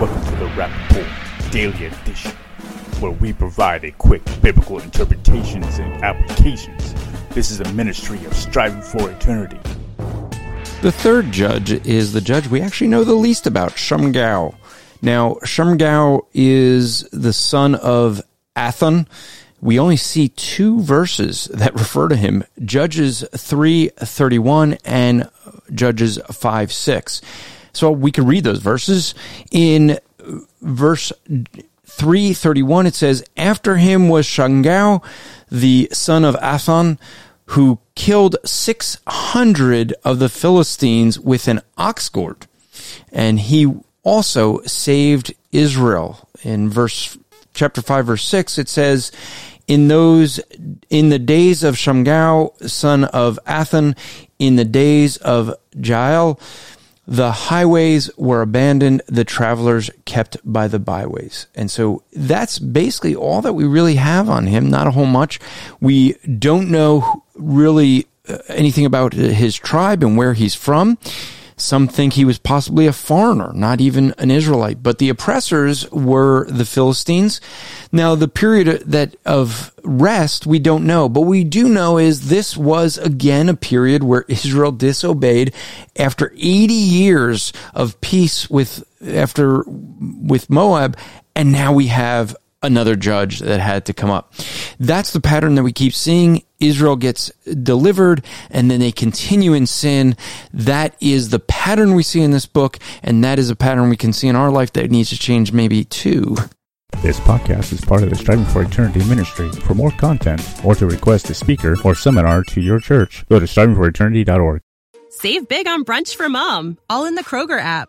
Welcome to the Rapp Report Daily Edition, where we provide a quick biblical interpretations and applications. This is a ministry of striving for eternity. The third judge is the judge we actually know the least about, Shamgar. Now, Shamgar is the son of Athan. We only see two verses that refer to him, Judges 3:31 and Judges 5:6. So we can read those verses. In verse 331 it says, After him was Shamgar, the son of Athon, who killed 600 of the Philistines with an ox goad. And he also saved Israel. In verse chapter 5 verse 6 it says, in those in the days of Shamgar, son of Athan in the days of Jael, the highways were abandoned, the travelers kept by the byways. And so that's basically all that we really have on him, not a whole much. We don't know really uh, anything about his tribe and where he's from. Some think he was possibly a foreigner, not even an Israelite, but the oppressors were the Philistines. Now, the period that of rest, we don't know, but we do know is this was again a period where Israel disobeyed after 80 years of peace with, after, with Moab, and now we have another judge that had to come up. That's the pattern that we keep seeing. Israel gets delivered and then they continue in sin. That is the pattern we see in this book, and that is a pattern we can see in our life that needs to change maybe too. This podcast is part of the Striving for Eternity ministry. For more content or to request a speaker or seminar to your church, go to strivingforeternity.org. Save big on brunch for mom, all in the Kroger app.